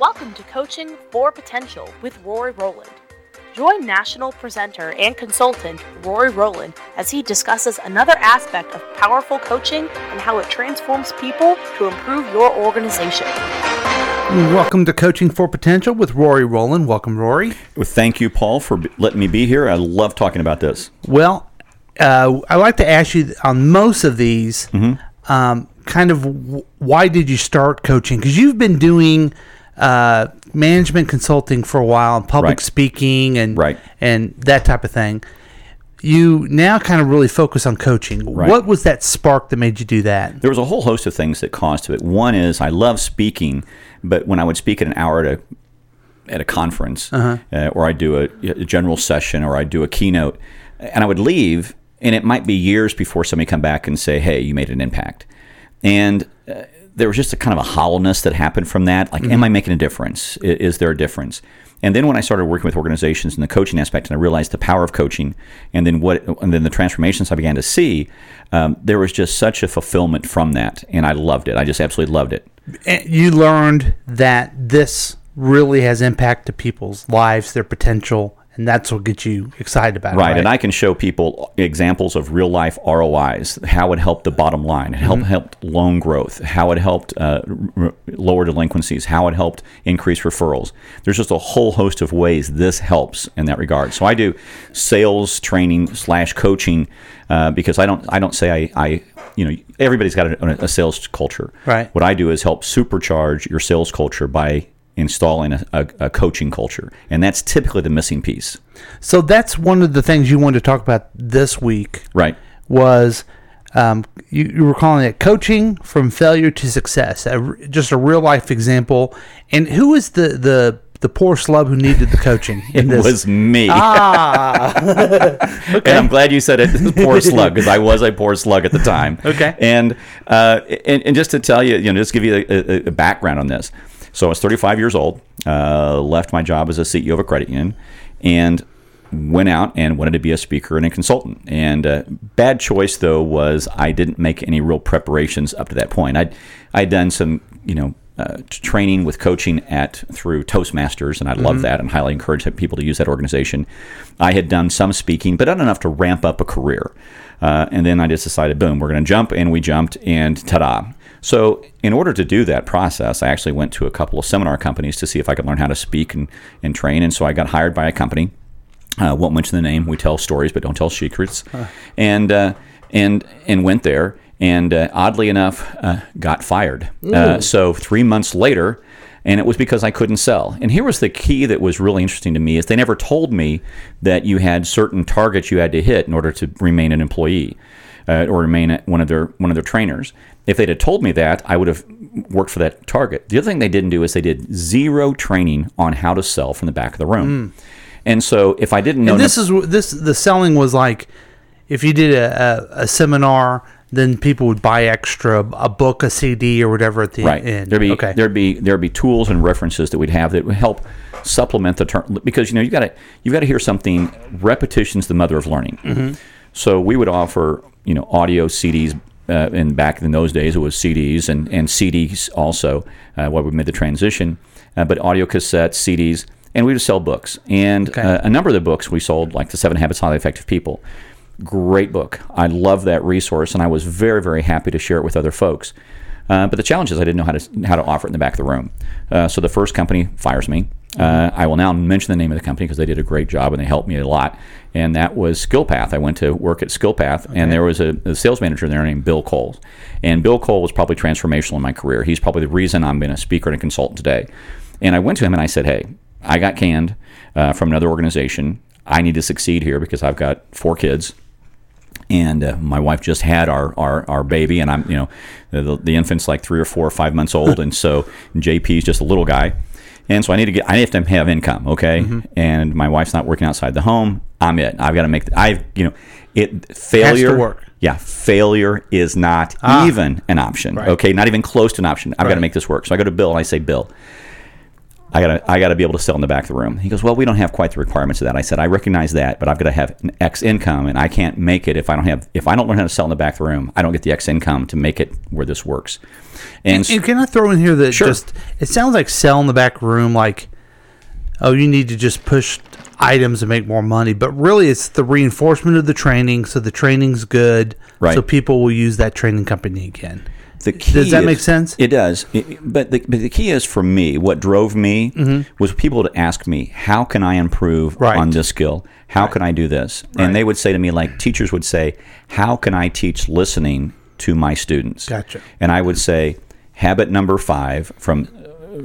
Welcome to Coaching for Potential with Rory Rowland. Join national presenter and consultant Rory Rowland as he discusses another aspect of powerful coaching and how it transforms people to improve your organization. Welcome to Coaching for Potential with Rory Rowland. Welcome, Rory. Well, thank you, Paul, for letting me be here. I love talking about this. Well, uh, I like to ask you on most of these, um, kind of w- why did you start coaching? Because you've been doing uh, management consulting for a while, and public Right. speaking, and Right. and that type of thing. You now kind of really focus on coaching. Right. What was that spark that made you do that? There was a whole host of things that caused it. One is I love speaking, but when I would speak at an hour at a at a conference, uh or I do a, a general session, or I do a keynote, and I would leave, and it might be years before somebody come back and say, "Hey, you made an impact," and there was just a kind of a hollowness that happened from that. Like, am I making a difference? Is there a difference? And then when I started working with organizations in the coaching aspect, and I realized the power of coaching, and then what, and then the transformations I began to see, um, there was just such a fulfillment from that, and I loved it. I just absolutely loved it. And you learned that this really has impact to people's lives, their potential, and that's what gets you excited about Right, it. and I can show people examples of real life ROIs, how it helped the bottom line, how it helped loan growth, how it helped uh, r- lower delinquencies, how it helped increase referrals. There's just a whole host of ways this helps in that regard. So I do sales training slash coaching uh, because I don't I don't say I, I you know everybody's got a, a sales culture. Right. What I do is help supercharge your sales culture by installing a, a, a coaching culture, and that's typically the missing piece. So that's one of the things you wanted to talk about this week. Right. Was um, you, you were calling it coaching from failure to success, a just a real life example. And who is the the the poor slub who needed the coaching in It this? was me. ah, And I'm glad you said it, poor slug, because I was a poor slug at the time. Okay. And, uh, and and just to tell you, you know, just give you a, a, a background on this. So I was 35 years old, uh, left my job as a CEO of a credit union, and went out and wanted to be a speaker and a consultant. And uh, bad choice though was I didn't make any real preparations up to that point. I'd I'd done some, you know. Uh, training with coaching at through Toastmasters, and I love that, and highly encourage people to use that organization. I had done some speaking, but not enough to ramp up a career. Uh, and then I just decided, boom, we're going to jump, and we jumped, and ta-da! So, in order to do that process, I actually went to a couple of seminar companies to see if I could learn how to speak and, and train. And so I got hired by a company. Uh, won't mention the name. We tell stories, but don't tell secrets. And uh, and and went there, and uh, oddly enough, uh, got fired. Uh, so three months later, and it was because I couldn't sell. And here was the key that was really interesting to me: is they never told me that you had certain targets you had to hit in order to remain an employee uh, or remain at one of their one of their trainers. If they'd have told me that, I would have worked for that target. The other thing they didn't do is they did zero training on how to sell from the back of the room. And so if I didn't know, and this is this the selling was like if you did a, a, a seminar, then people would buy extra a book, a CD, or whatever at the right, end. there'd be okay. there'd be there'd be tools and references that we'd have that would help supplement the term because you know you got to you got to hear something. Repetition's the mother of learning. Mm-hmm. So we would offer you know audio CDs. Uh, and back in those days, it was CDs and, and CDs also, uh, while we made the transition. Uh, but audio cassettes, CDs, and we would sell books. And Okay. uh, a number of the books we sold, like The Seven Habits of Highly Effective People, great book. I love that resource, and I was very, very happy to share it with other folks. Uh, but the challenge is I didn't know how to how to offer it in the back of the room. Uh, so the first company fires me. Uh, I will now mention the name of the company because they did a great job and they helped me a lot. And that was SkillPath. I went to work at SkillPath, and there was a, a sales manager there named Bill Cole. And Bill Cole was probably transformational in my career. He's probably the reason I'm been a speaker and a consultant today. And I went to him and I said, "Hey, I got canned uh, from another organization. I need to succeed here because I've got four kids." and uh, my wife just had our, our, our baby and i'm you know the, the infant's like three or four or five months old and so jp's just a little guy and so i need to get i have to have income okay? Mm-hmm. And my wife's not working outside the home. I'm it. I've got to make i've you know it failure work. yeah failure is not ah. even an option Right. okay? Not even close to an option. I've got to make this work. So i go to bill and i say bill I gotta I gotta be able to sell in the back of the room. He goes, well, we don't have quite the requirements of that. I said, I recognize that, but I've got to have an X income, and I can't make it if I don't have if I don't learn how to sell in the back of the room. I don't get the X income to make it where this works. And, And can I throw in here that Sure. just it sounds like sell in the back room like oh you need to just push items and make more money, but really it's the reinforcement of the training so the training's good Right. so people will use that training company again. The key Does that is- make sense? It does. It- but, the, but the key is for me, what drove me was people to ask me, how can I improve Mm-hmm. Right. on this skill? How can I do this? Right. And they would say to me, like teachers would say, how can I teach listening to my students? Gotcha. And I would say, habit number five from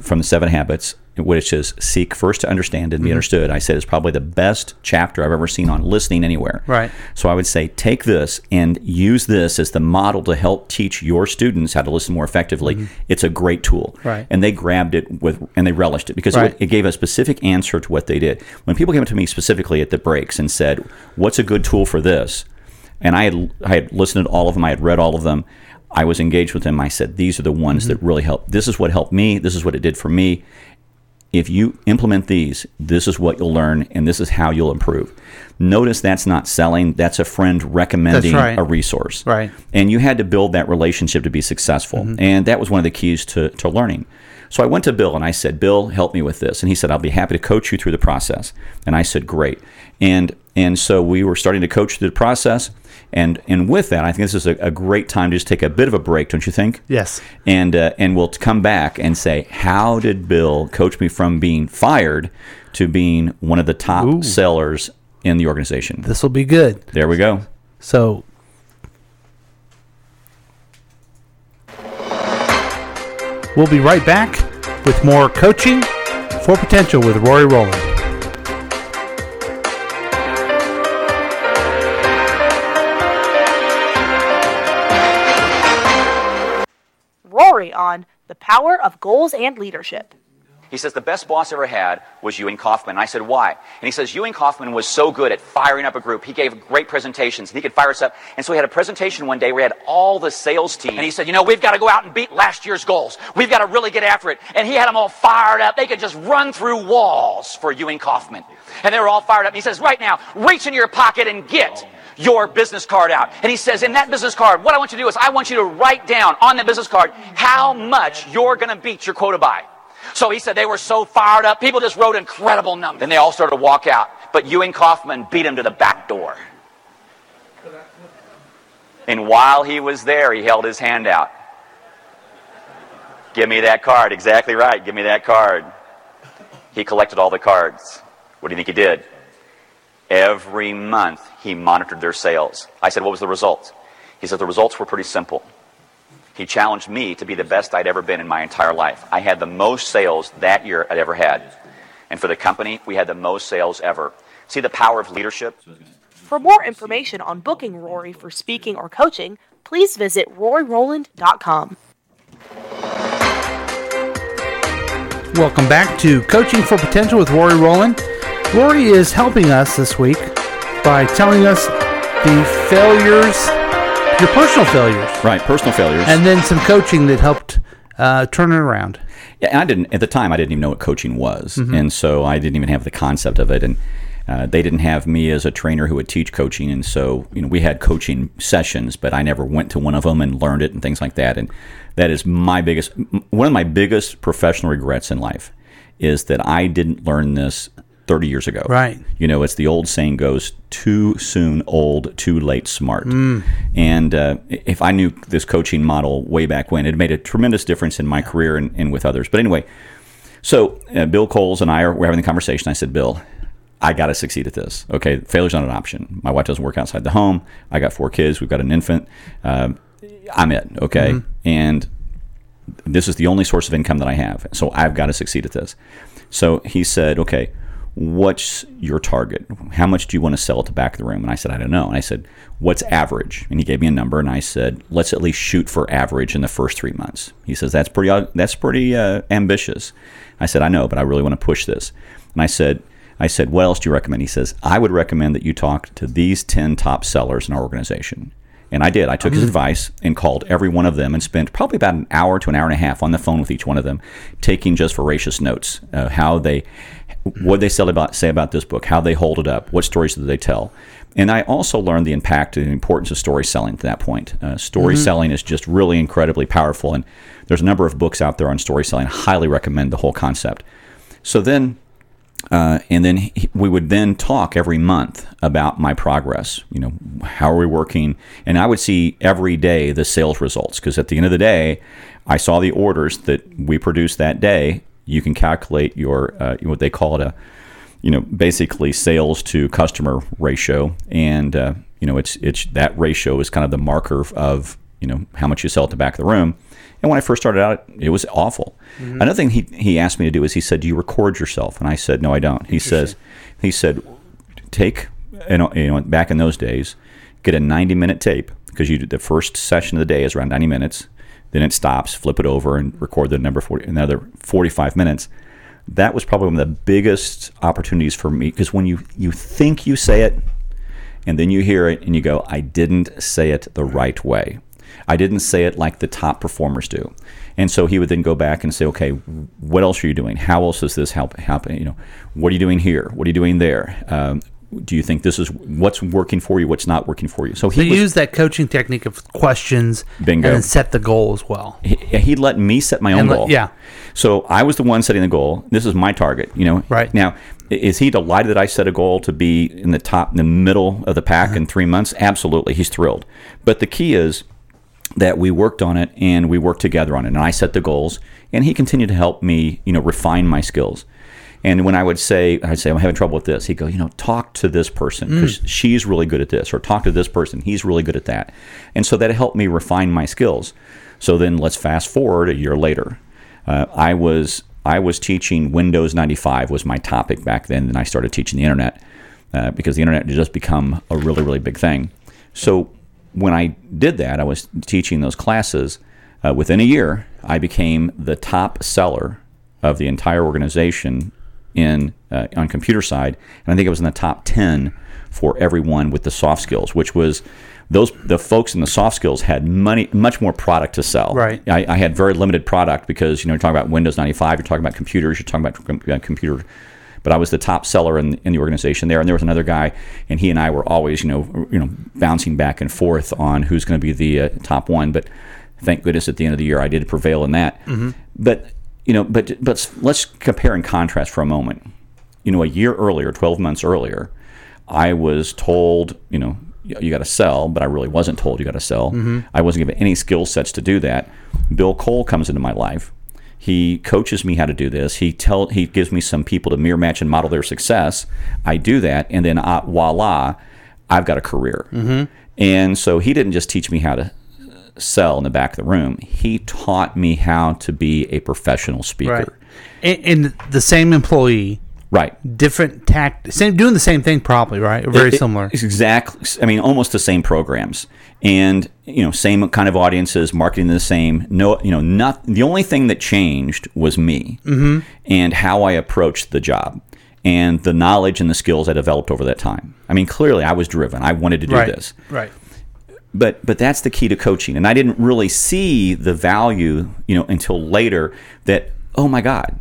from the seven habits, which is seek first to understand Mm-hmm. and be understood. I said it's probably the best chapter I've ever seen on listening anywhere. Right. So I would say take this and use this as the model to help teach your students how to listen more effectively. It's a great tool. Mm-hmm. Right. And they grabbed it with and they relished it because Right. it, it gave a specific answer to what they did. When people came up to me specifically at the breaks and said, "What's a good tool for this?" and I had I had listened to all of them, I had read all of them. I was engaged with them. I said, "These are the ones that really help. This is what helped me. This is what it did for me." If you implement these, this is what you'll learn and this is how you'll improve. Notice that's not selling, that's a friend recommending right. a resource. Right. And you had to build that relationship to be successful. Mm-hmm. And that was one of the keys to, to learning. So I went to Bill and I said, Bill, help me with this. And he said, I'll be happy to coach you through the process. And I said, Great. And and so we were starting to coach through the process. And and with that, I think this is a, a great time to just take a bit of a break, don't you think? Yes. and uh, and we'll come back and say, how did Bill coach me from being fired to being one of the top Ooh. sellers in the organization? This will be good. There we go. So we'll be right back with more coaching for potential with Rory Rowland. On the power of goals and leadership. He says, The best boss I ever had was Ewing Kauffman. And I said, Why? And he says, Ewing Kauffman was so good at firing up a group. He gave great presentations and he could fire us up. And so he had a presentation one day where he had all the sales team. And he said, You know, we've got to go out and beat last year's goals. We've got to really get after it. And he had them all fired up. They could just run through walls for Ewing Kauffman. And they were all fired up. And he says, Right now, reach in your pocket and get your business card out. And he says, in that business card, what I want you to do is I want you to write down on that business card how much you're going to beat your quota by. So he said they were so fired up, people just wrote incredible numbers. Then they all started to walk out. But Ewing Kauffman beat him to the back door. And while he was there, he held his hand out. Give me that card. Exactly right. Give me that card. He collected all the cards. What do you think he did? Every month, he monitored their sales. I said, What was the result? He said, The results were pretty simple. He challenged me to be the best I'd ever been in my entire life. I had the most sales that year I'd ever had. And for the company, we had the most sales ever. See the power of leadership? For more information on booking Rory for speaking or coaching, please visit RoryRowland.com. Welcome back to Coaching for Potential with Rory Rowland. Rory is helping us this week by telling us the failures, your personal failures, Right, personal failures. and then some coaching that helped uh, turn it around. Yeah, and I didn't at the time. I didn't even know what coaching was, Mm-hmm. and so I didn't even have the concept of it. And uh, they didn't have me as a trainer who would teach coaching, and so you know we had coaching sessions, but I never went to one of them and learned it and things like that. And that is my biggest, one of my biggest professional regrets in life is that I didn't learn this 30 years ago. Right. You know, it's the old saying goes, too soon old, too late smart. Mm. And uh, if I knew this coaching model way back when, it made a tremendous difference in my career and, and with others. But anyway, so uh, Bill Coles and I are we're having the conversation. I said, Bill, I got to succeed at this. Okay, failure's not an option. My wife doesn't work outside the home. I got four kids. We've got an infant. Um, I'm it. Okay, and this is the only source of income that I have. So I've got to succeed at this. So he said, okay, what's your target? How much do you want to sell at the back of the room? And I said, I don't know. And I said, what's average? And he gave me a number, and I said, let's at least shoot for average in the first three months. He says, that's pretty, uh, that's pretty uh, ambitious. I said, I know, but I really want to push this. And I said, I said, what else do you recommend? He says, I would recommend that you talk to these 10 top sellers in our organization And I did. I took his advice and called every one of them and spent probably about an hour to an hour and a half on the phone with each one of them, taking just voracious notes, uh, how they, what they say about say about this book, how they hold it up, what stories do they tell. And I also learned the impact and the importance of story selling to that point. Uh, story selling is just really incredibly powerful. And there's a number of books out there on story selling. I highly recommend the whole concept. So then uh, and then he, we would then talk every month about my progress. You know, how are we working? And I would see every day the sales results because at the end of the day, I saw the orders that we produced that day. You can calculate your uh, what they call it a, you know, basically sales to customer ratio, and uh, you know, it's it's that ratio is kind of the marker of you know how much you sell at the back of the room. And when I first started out, it was awful. Another thing he, he asked me to do is he said, "Do you record yourself?" And I said, "No, I don't." He says, he said, take know, you know back in those days, get a ninety minute tape because you did the first session of the day is around ninety minutes. Then it stops, flip it over, and record the number forty another forty five minutes. That was probably one of the biggest opportunities for me because when you you think you say it, and then you hear it and you go, I didn't say it the right way. I didn't say it like the top performers do. And so he would then go back and say, okay, what else are you doing? How else does this help happen? You know, what are you doing here? What are you doing there? Um, do you think this is what's working for you? What's not working for you? So So he was, use that coaching technique of questions Bingo. and then set the goal as well. he, he let me set my own let- goal. yeah. So I was the one setting the goal. This is my target. You know. Right. Now, is he delighted that I set a goal to be in the top, in the middle of the pack Uh-huh. in three months? Absolutely, he's thrilled. But the key is that we worked on it and we worked together on it. And I set the goals, and he continued to help me, you know, refine my skills. And when I would say, I'd say, I'm having trouble with this, he'd go, you know, talk to this person because she's really good at this, or talk to this person, he's really good at that. And so that helped me refine my skills. So then let's fast forward a year later. Uh, I was I was teaching Windows 95 was my topic back then, and I started teaching the internet uh, because the internet had just become a really really big thing. So when I did that, I was teaching those classes. Uh, within a year, I became the top seller of the entire organization in uh, on computer side, and I think it was in the top ten for everyone with the soft skills, which was those the folks in the soft skills had money much more product to sell. Right. I, I had very limited product because you know you're talking about Windows 95, you're talking about computers, you're talking about com- uh, computer. But I was the top seller in, in the organization there, and there was another guy, and he and I were always you know you know bouncing back and forth on who's going to be the uh, top one. But thank goodness at the end of the year I did prevail in that. But you know, but but let's compare and contrast for a moment. You know, a year earlier, 12 months earlier, I was told, you know, you, got to sell, but I really wasn't told you got to sell. I wasn't given any skill sets to do that. Bill Cole comes into my life. He coaches me how to do this. He tell he gives me some people to mirror match and model their success. I do that, and then uh, voila, I've got a career. And so he didn't just teach me how to sell in the back of the room. He taught me how to be a professional speaker. Right. And, and the same employee, Right. different tact, same doing the same thing probably, right? Very It- similar. Exactly. I mean, almost the same programs, and you know, same kind of audiences, marketing the same. No, you know, not the only thing that changed was me Mm-hmm. and how I approached the job and the knowledge and the skills I developed over that time. I mean, clearly, I was driven. I wanted to do right. this Right. But but that's the key to coaching. And i didn't really see the value you know until later that oh my god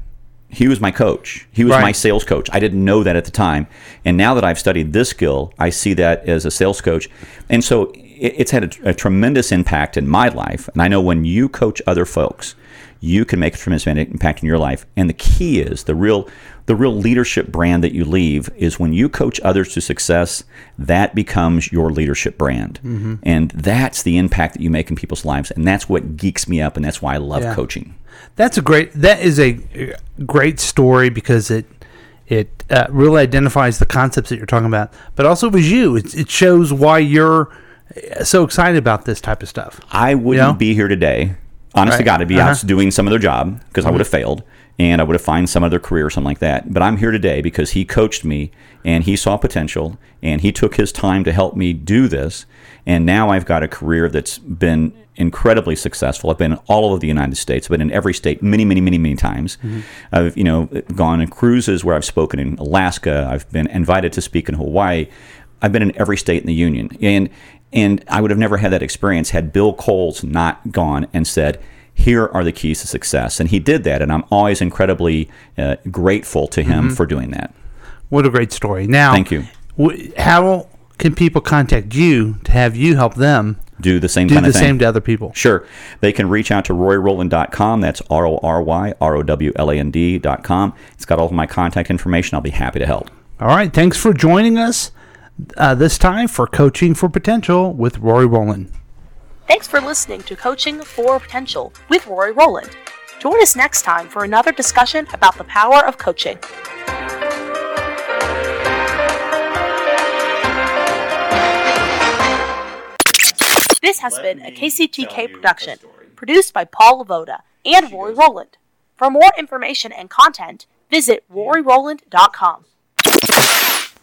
he was my coach. He was Right. my sales coach. I didn't know that at the time. And now that i've studied this skill i see that as a sales coach. And so it, it's had a, a tremendous impact in my life. And i know when you coach other folks you can make a tremendous impact in your life and the key is the real the real leadership brand that you leave is when you coach others to success that becomes your leadership brand and that's the impact that you make in people's lives and that's what geeks me up and that's why i love Yeah. coaching That's a great. That is a great story because it it uh, really identifies the concepts that you're talking about, but also it was you. It, it shows why you're uh, so excited about this type of stuff. I wouldn't Yeah. be here today. Honest to God, I'd be Uh-huh. out doing some other job because I would have failed and I would have found some other career or something like that. But I'm here today because he coached me and he saw potential and he took his time to help me do this. And now I've got a career that's been incredibly successful. I've been in all over the United States. I've been in every state many, many, many, many times. I've, you know, gone on cruises where I've spoken in Alaska. I've been invited to speak in Hawaii. I've been in every state in the union, and and I would have never had that experience had Bill Coles not gone and said, "Here are the keys to success," and he did that, and I'm always incredibly uh, grateful to him Mm-hmm. for doing that. What a great story. Now, Thank you. w- how can people contact you to have you help them Do the same do kind the of thing. same to other people? Sure. They can reach out to RoryRowland.com. That's R O R Y R O W L A N D.com. It's got all of my contact information. I'll be happy to help. All right. Thanks for joining us uh, this time for Coaching for Potential with Rory Rowland. Thanks for listening to Coaching for Potential with Rory Rowland. Join us next time for another discussion about the power of coaching. This has been a KCTK production, produced by Paul Lavoda and Rory Rowland. For more information and content, visit RoryRowland.com.